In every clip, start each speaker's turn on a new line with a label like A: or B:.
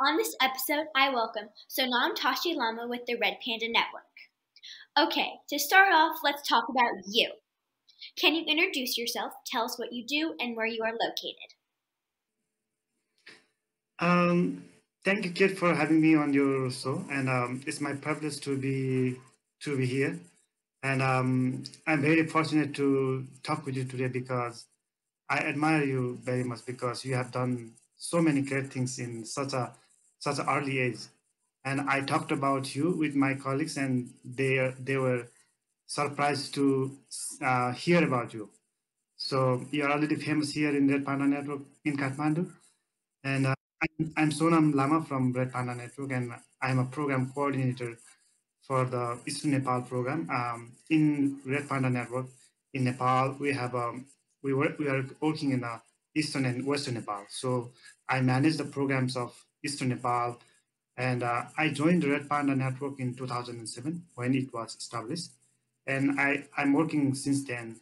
A: On this episode, I welcome Sonam Tashi Lama with the Red Panda Network. Okay, to start off, let's talk about you. Can you introduce yourself, tell us what you do, and where you are located?
B: Um, thank you, Kate, for having me on your show, and um, it's my privilege to be to be here. And um, I'm very fortunate to talk with you today because I admire you very much because you have done so many great things in such a such early age. And I talked about you with my colleagues, and they they were surprised to uh, hear about you. So you're already famous here in Red Panda Network in Kathmandu, and uh, I'm, I'm Sonam Lama from Red Panda Network, and I'm a program coordinator for the Eastern Nepal program um, in Red Panda Network in Nepal. We have um, we work we are working in the Eastern and Western Nepal. So I manage the programs of Eastern Nepal, and uh, I joined the Red Panda Network in 2007 when it was established, and I I'm working since then,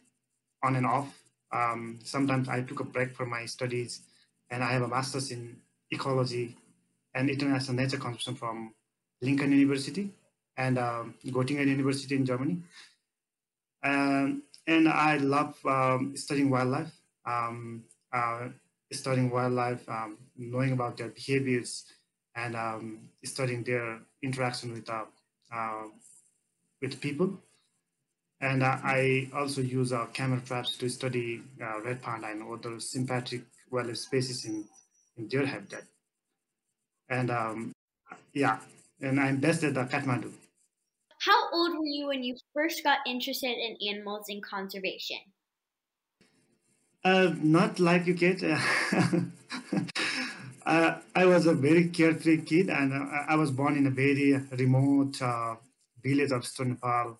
B: on and off. Um, sometimes I took a break from my studies, and I have a master's in ecology and international nature conservation from Lincoln University and um, Göttingen University in Germany. Um, and I love um, studying wildlife, um, uh, studying wildlife, um, knowing about their behaviors, and um, studying their interaction with uh, uh, with people. And uh, I also use uh, camera traps to study uh, red panda and other sympatric wildlife species in, in their habitat. And yeah, and I'm based at Kathmandu.
A: How old were you when you first got interested in animals and conservation?
B: Uh, not like you, Kate. uh, I was a very carefree kid, and uh, I was born in a very remote uh, village of Nepal,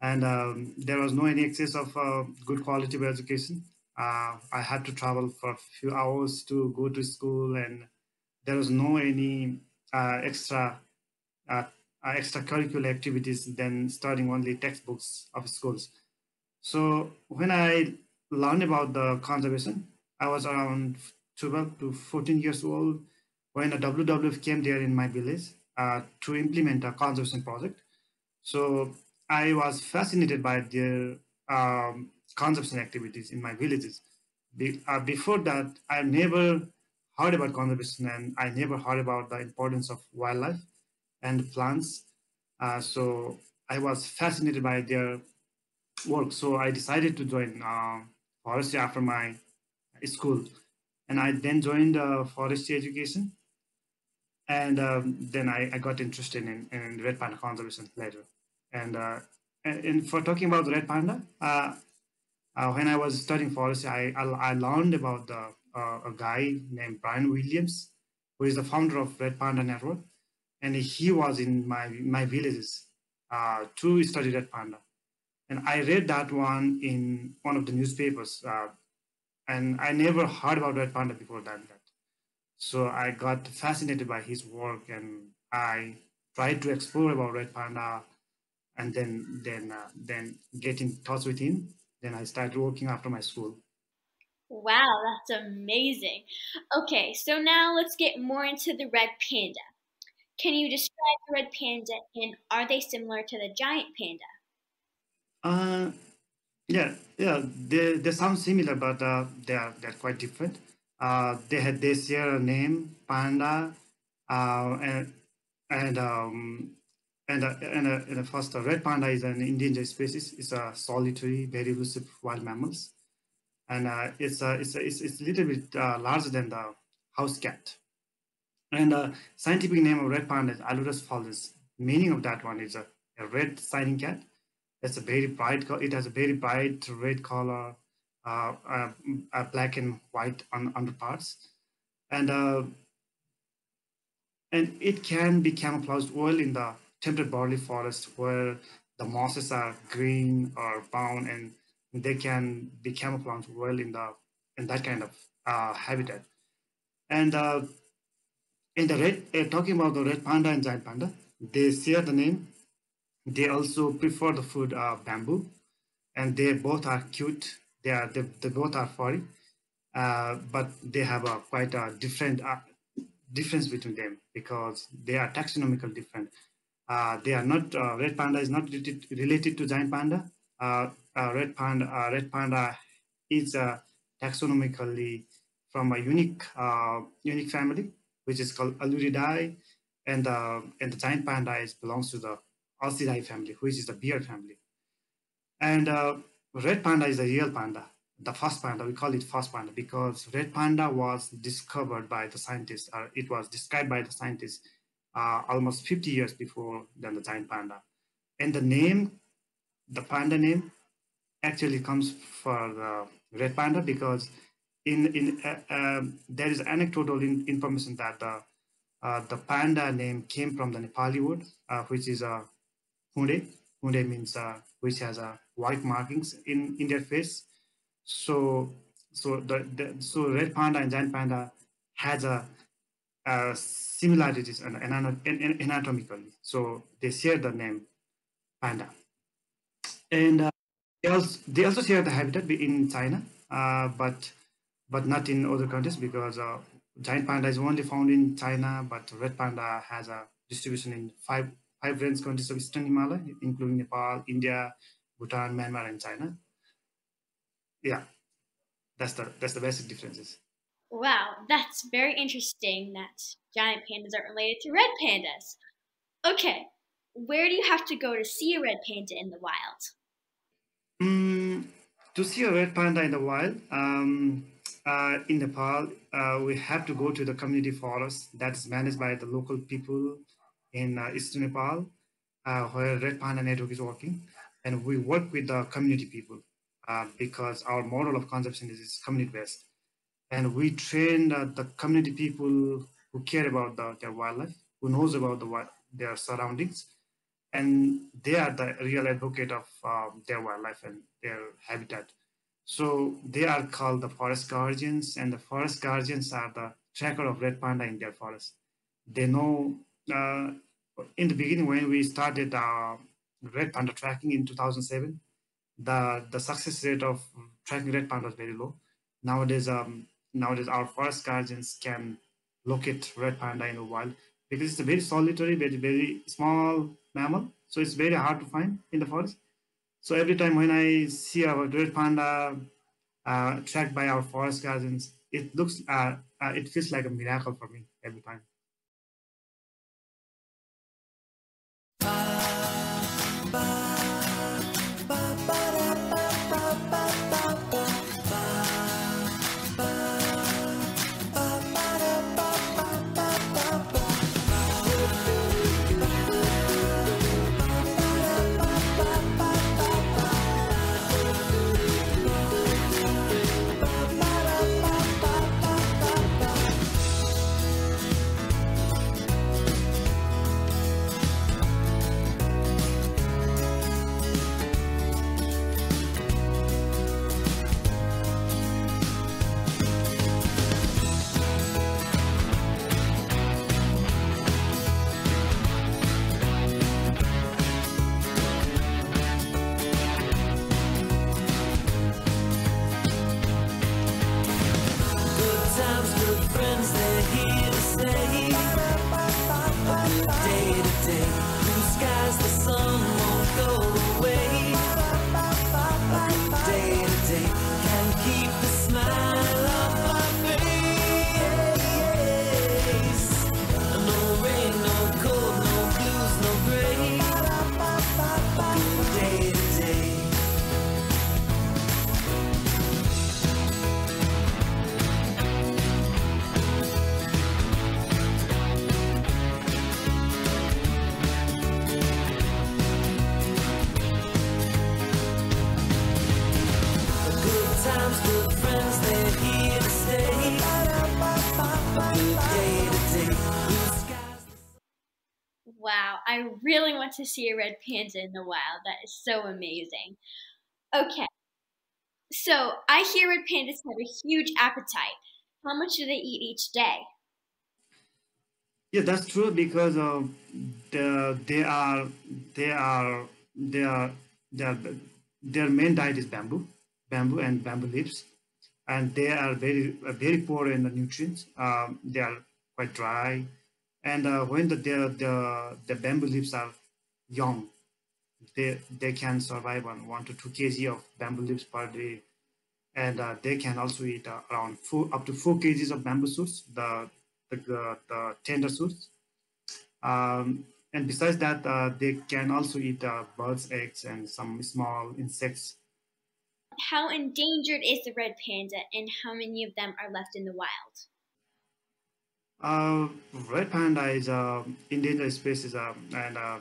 B: and um, there was no any access of uh, good quality of education. Uh, I had to travel for a few hours to go to school, and there was no any extra extracurricular activities than studying only textbooks of schools. So when I learned about the conservation, I was around 12 to 14 years old when a WWF came there in my village uh, to implement a conservation project. So I was fascinated by their um, conservation activities in my villages. Be, uh, before that, I never heard about conservation and I never heard about the importance of wildlife and plants. Uh, so I was fascinated by their work. So I decided to join uh, forestry after my school. And I then joined uh, forestry education. And um, then I, I, got interested in, in red panda conservation later. And, uh, and for talking about the red panda, uh, uh, when I was studying forestry, I, I, I learned about the, a guy named Brian Williams, who is the founder of Red Panda Network and he was in my my villages uh, to study red panda. And I read that one in one of the newspapers, uh, and I never heard about red panda before that. So I got fascinated by his work, and I tried to explore about red panda, and then then uh, then get in touch with him. Then I started working after my school.
A: Wow, that's amazing. Okay, so now let's get more into the red panda. Can you describe the red panda and are they similar to the giant panda?
B: Uh, yeah, yeah, they, they sound similar, but uh, they are they're quite different. Uh, they had they share a name, panda, uh, and and um, and uh, and, uh, and first, uh, red panda is an endangered species. It's a solitary, very elusive wild mammals, and uh, it's, uh, it's it's it's a little bit uh, larger than the house cat. And the scientific name of red panda is Ailurus fulgens. Meaning of that one is a, a red signing cat. It's a very bright, it has a very bright red color, uh, uh, uh, black and white on underparts. And, uh, and it can be camouflaged well in the temperate boreal forest where the mosses are green or brown and they can be camouflaged well in the in that kind of uh, habitat. And uh, in the red, uh, talking about the red panda and giant panda, they share the name. They also prefer the food uh, bamboo, and they both are cute. They are they, they both are furry, uh, but they have a quite a different uh, difference between them because they are taxonomical different. Uh, they are not uh, red panda is not related, to giant panda. Uh, red panda red panda is taxonomically from a unique unique family which is called Ailuridae, and and the giant panda is belongs to the Ursidae family, which is the bear family. And red panda is a real panda the first panda, we call it first panda because red panda was discovered by the scientists, or it was described by the scientists uh, almost 50 years before than the giant panda. And the name, the panda name, actually comes for the red panda because in in uh, uh, there is anecdotal in, information that the uh, the panda name came from the Nepali word, uh, which is a uh, hunde. Hunde means uh, which has a white markings in in their face so so the, the so red panda and giant panda has a, a similarities and anatomically. So they share the name panda, and uh, they also they also share the habitat in China, uh, but but not in other countries because uh, giant panda is only found in China, but red panda has a distribution in five five range countries of Eastern Himalaya, including Nepal, India, Bhutan, Myanmar, and China. Yeah. That's the that's the basic differences.
A: Wow. That's very interesting that giant pandas aren't related to red pandas. Okay. Where do you have to go to see a red panda in the wild?
B: Mm, to see a red panda in the wild um, uh, in Nepal, uh, we have to go to the community forest that is managed by the local people in uh, Eastern Nepal, uh, where Red Panda Network is working. And we work with the community people. Uh, because our model of conservation is, community-based. And we train the community people who care about the, their wildlife, who knows about the, their surroundings, and they are the real advocate of um, their wildlife and their habitat. So they are called the forest guardians, and the forest guardians are the tracker of red panda in their forest. They know uh, in the beginning when we started uh, red panda tracking in 2007, the the success rate of tracking red panda is very low. Nowadays, um, nowadays our forest guardians can locate red panda in the wild because it's a very solitary, very very small mammal. So it's very hard to find in the forest. So every time when I see a red panda uh, tracked by our forest guardians, it looks, uh, uh, it feels like a miracle for me every time.
A: Really want to see a red panda in the wild. That is so amazing. Okay. So I hear red pandas have a huge appetite. How much do they eat each day?
B: Yeah, that's true because uh, the, they are they are they are they are their main diet is bamboo, bamboo and bamboo leaves, and they are very very poor in the nutrients. Um, they are quite dry. And uh, when the, the, the, bamboo leaves are young, they, they can survive on one to two kg of bamboo leaves per day. And uh, they can also eat uh, around four, up to four kgs of bamboo shoots, the, the, the, the tender shoots. Um, and besides that, uh, they can also eat uh, birds' eggs and some small insects.
A: How endangered is the red panda, and how many of them are left in the wild?
B: Uh, red panda is a endangered species, uh, and uh,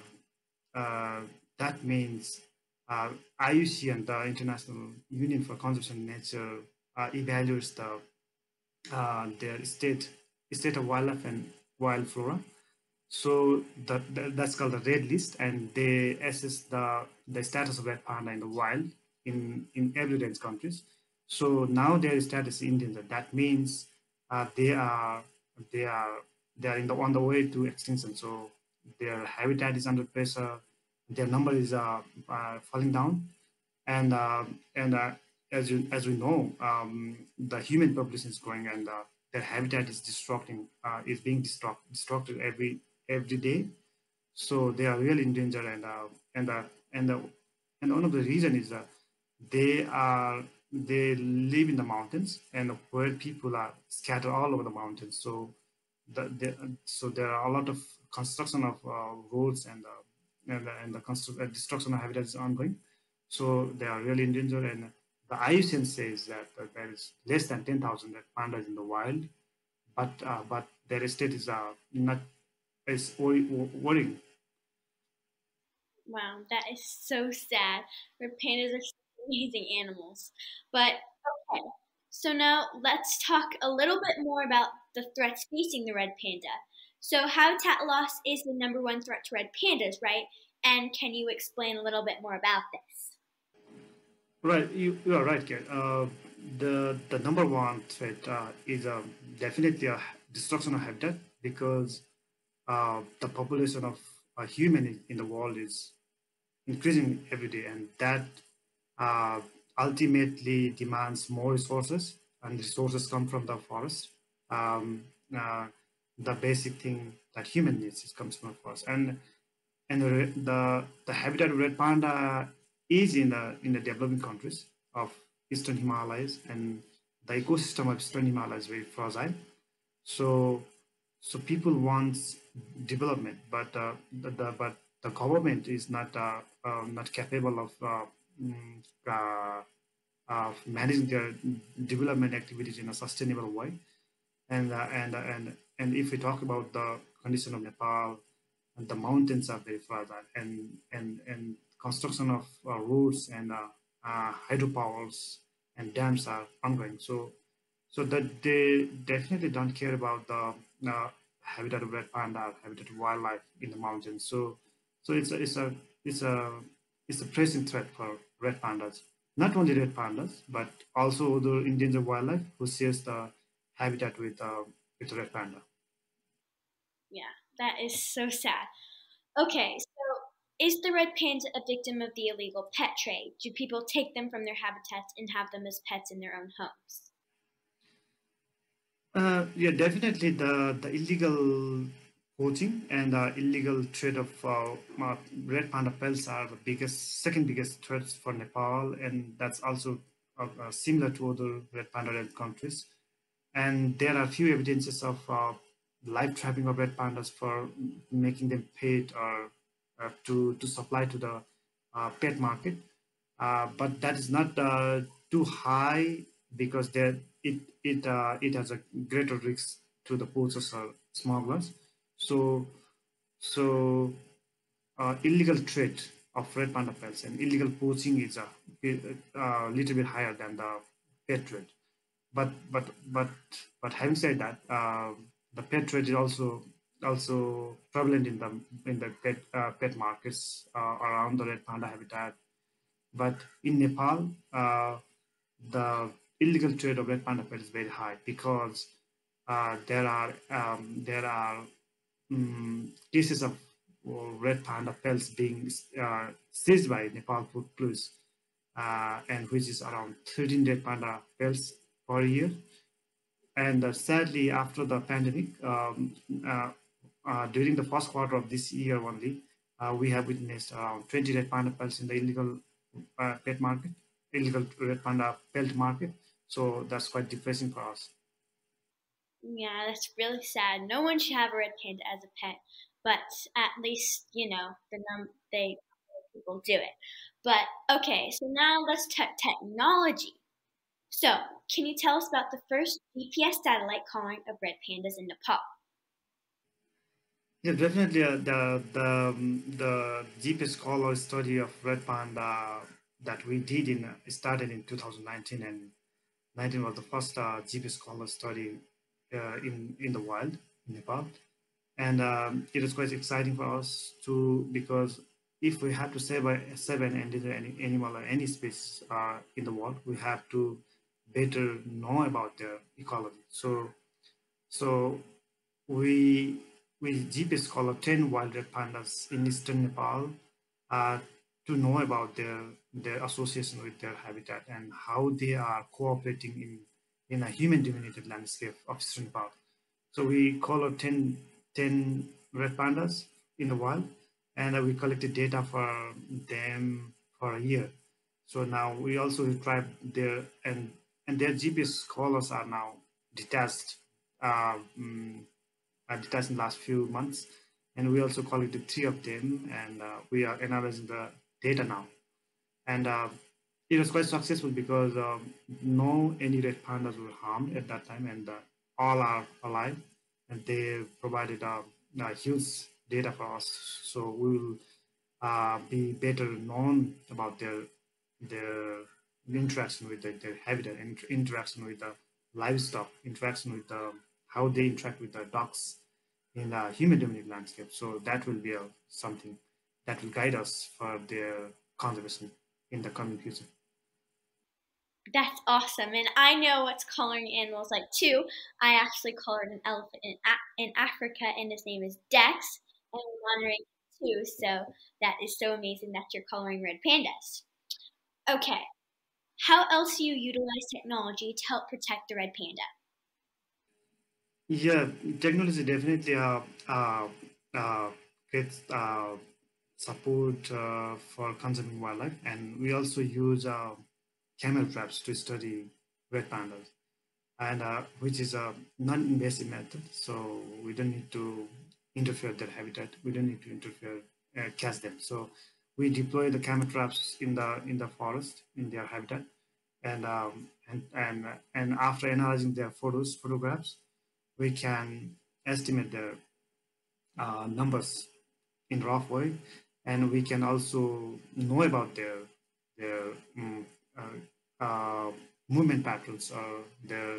B: uh, that means uh, IUCN, the International Union for Conservation of Nature, evaluates the their state state of wildlife and wild flora so that, that's called the red list, and they assess the the status of red panda in the wild in in every countries. So now their status is endangered. That means uh, they are they are they are in the on the way to extinction. So their habitat is under pressure. Their number is uh, uh falling down, and uh, and uh, as you as we know, um, the human population is growing, and their habitat is destructing is being destruct, destructed every every day. So they are really in danger, and uh, and uh, and uh, and one of the reason is that they are they live in the mountains and where people are scattered all over the mountains. So the, the so there are a lot of construction of uh, roads and uh, and and the uh, destruction of habitats is ongoing. So they are really in danger, and the IUCN says that there is less than 10,000 pandas in the wild, but but their state is not is worrying.
A: Wow, that is so sad. Red pandas are amazing animals. But okay, so now let's talk a little bit more about the threats facing the red panda. So habitat loss is the number one threat to red pandas, right? And can you explain a little bit more about this?
B: Right, you, you are right, Kate. Uh, the the number one threat uh, is uh, definitely a destruction of habitat because uh, the population of a human in the world is increasing every day, and that uh, ultimately demands more resources, and resources come from the forest. Um, uh, the basic thing that human needs is comes from the forest, and and the, the the habitat of red panda is in the in the developing countries of eastern Himalayas, and the ecosystem of eastern Himalayas is very fragile. So so people want development, but uh, the, the, but the government is not uh, uh, not capable of uh, mm, uh, of managing their development activities in a sustainable way. And uh, and and and if we talk about the condition of Nepal, the mountains are very fragile, and and and construction of roads and hydropowers and dams are ongoing. So so that they definitely don't care about the uh, habitat of red panda, habitat of wildlife in the mountains. So, so it's a, it's a, it's a, it's a pressing threat for red pandas. Not only red pandas, but also the endangered wildlife who shares the habitat with uh, with the red panda.
A: Yeah, that is so sad. Okay, so is the red panda a victim of the illegal pet trade? Do people take them from their habitats and have them as pets in their own homes?
B: Uh, yeah, definitely the, the illegal poaching and the illegal trade of uh, red panda pelts are the biggest, second biggest threats for Nepal, and that's also uh, uh similar to other red panda red countries. And there are few evidences of uh, live trapping of red pandas for making them paid or uh, to to supply to the pet market. but that is not too high because there it it uh, it has a greater risk to the poachers or smugglers. So so uh, illegal trade of red panda pelts and illegal poaching is a, a, little bit higher than the pet trade. But but but but having said that, uh, the pet trade is also also prevalent in the in the pet uh, pet markets uh, around the red panda habitat. But in Nepal, uh, the illegal trade of red panda pelt is very high because uh, there are um, there are um, cases of red panda pelts being uh, seized by Nepal Food Police, uh, and which is around 13 red panda pelts per year. and uh, sadly, after the pandemic, um, uh, uh, during the first quarter of this year only, uh, we have witnessed around 20 red panda pelts in the illegal pet market, illegal red panda pelt market. So that's quite depressing for us.
A: Yeah, that's really sad. No one should have a red panda as a pet, but at least you know the num they people do it. But okay, so now let's talk technology. So, can you tell us about the first GPS satellite collaring of red pandas in Nepal?
B: Yeah, definitely. Uh, the the um, the GPS collar study of red panda that we did in started in 2019, and 19 was the first uh, GPS collar study in in the wild in Nepal, and um, it was quite exciting for us to, because if we have to save a save an endangered animal or any species uh, in the world, we have to better know about their ecology. So so we with GPS collar 10 wild red pandas in eastern Nepal uh, to know about their, their association with their habitat and how they are cooperating in, in a human-dominated landscape of eastern Nepal. So we collared 10, 10 red pandas in the wild and uh, we collected data for them for a year. So now we also retrieve their and and their GPS collars are now detached um, detached in the last few months. And we also collected three of them and uh, we are analyzing the data now. And uh, it was quite successful because um, no any red pandas were harmed at that time and uh, all are alive and they provided uh, huge data for us. So we will uh, be better known about their their interaction with the, their habitat, interaction with the livestock, interaction with the how they interact with the ducks in a human dominated landscape. So that will be a, something that will guide us for their conservation in the coming future.
A: That's awesome. And I know what's collaring animals like too. I actually collared an elephant in, in Africa, and his name is Dex, and we're monitoring too. So that is so amazing that you're collaring red pandas. Okay. How else do you utilize technology to help protect the red panda?
B: Yeah, technology definitely uh, uh, uh, gets uh, support uh, for conserving wildlife, and we also use uh, camera traps to study red pandas, and uh, which is a non-invasive method. So we don't need to interfere their habitat. We don't need to interfere uh, catch them. So we deploy the camera traps in the in the forest in their habitat, and um, and and and after analyzing their photos photographs we can estimate the uh, numbers in rough way, and we can also know about their their um, movement patterns or their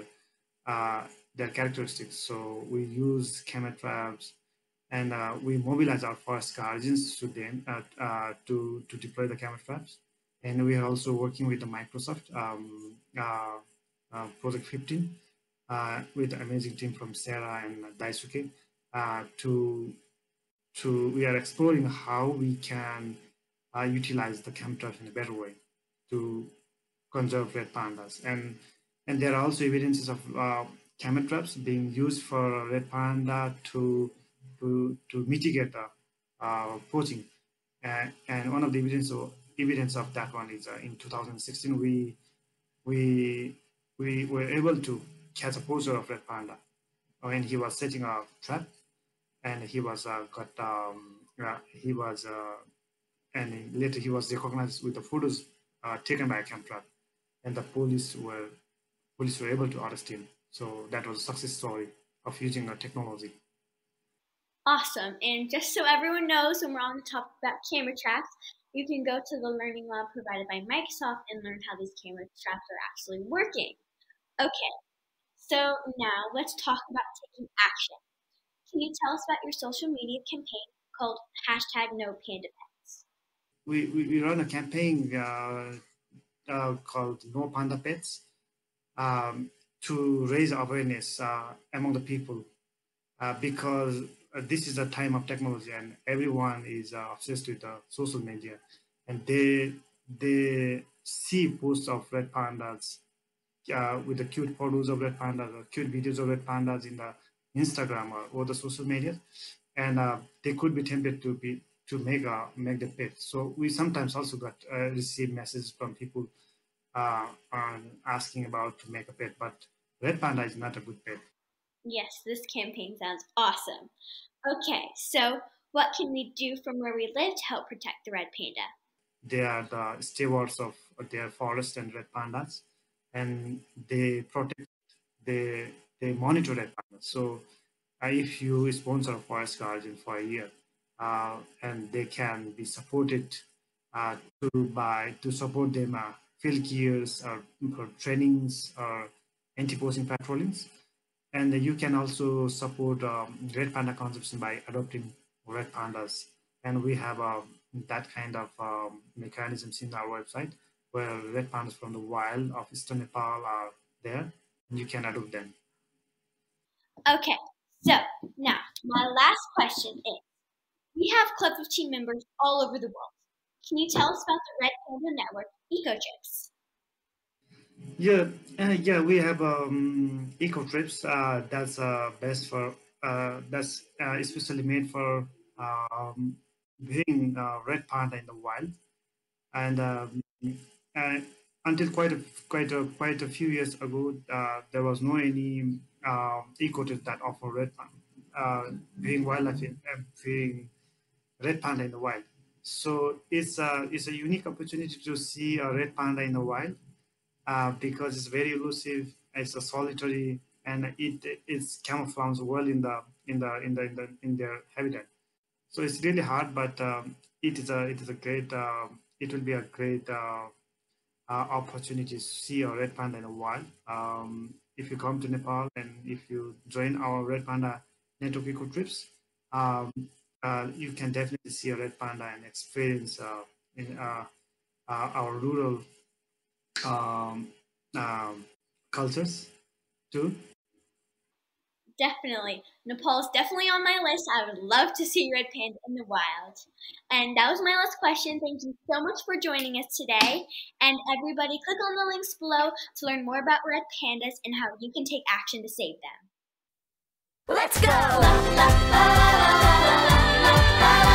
B: uh, their characteristics. So we use camera traps, and uh, we mobilize our forest guardians to them uh, to to deploy the camera traps. And we are also working with the Microsoft um, Project 15 uh, with the amazing team from Sarah and Daisuke uh, to to we are exploring how we can uh, utilize the chemtrails in a better way to conserve red pandas. And and there are also evidences of uh, traps being used for red panda to to to mitigate the uh, poaching. And, and one of the evidence of, evidence of that one is uh, in 2016 we we we were able to catch a poacher of red panda when he was setting a trap and he was uh, got um, uh, he was uh, and later he was recognized with the photos uh, taken by a camera trap and the police were police were able to arrest him. So that was a success story of using a technology.
A: Awesome. And just so everyone knows when we're on the topic about camera traps you can go to the learning lab provided by microsoft and learn how these camera traps are actually working. Okay. So now let's talk about taking action. Can you tell us about your social media campaign called hashtag No Panda Pets?
B: We, we, we run a campaign uh, uh, called No Panda Pets um, to raise awareness uh, among the people uh, because uh, this is a time of technology and everyone is obsessed with social media. And they they see posts of red pandas with the cute photos of red pandas or cute videos of red pandas in the Instagram or, or the social media, and they could be tempted to be to make a make the pet. So we sometimes also got uh, receive messages from people uh, asking about to make a pet, but red panda is not a good pet.
A: Yes, this campaign sounds awesome. Okay, so what can we do from where we live to help protect the red panda?
B: They are the stewards of their forest and red pandas, and they protect, they they monitor red pandas. So uh, if you sponsor a forest guardian for a year, and they can be supported uh, to by to support them uh, field gears or, or trainings or anti-poaching patrollings. And you can also support um, red panda conservation by adopting red pandas. And we have uh, that kind of um, mechanisms in our website where red pandas from the wild of eastern Nepal are there. And you can adopt them.
A: Okay, so now my last question is we have of team members all over the world. Can you tell us about the Red Panda Network EcoTrips?
B: Yeah, uh, yeah, we have um, eco trips. Uh, that's uh, best for uh, that's uh, especially made for um, being uh, red panda in the wild, and um, until quite a quite a quite a few years ago, there was no any uh, eco trip that offer red panda, being wildlife, in, being red panda in the wild. So it's a it's a unique opportunity to see a red panda in the wild uh, because it's very elusive. It's a solitary, and it it's camouflaged well in the in the in the in, the, in their habitat. So it's really hard, but um, it is a it is a great uh, it will be a great uh, uh, opportunity to see a red panda in the wild. Um, if you come to Nepal and if you join our red panda network eco trips, um, uh, you can definitely see a red panda and experience uh, in uh, our rural um, um, cultures too?
A: Definitely. Nepal is definitely on my list. I would love to see red panda in the wild. And that was my last question. Thank you so much for joining us today. And everybody, click on the links below to learn more about red pandas and how you can take action to save them. Let's go! La, la, la, limit.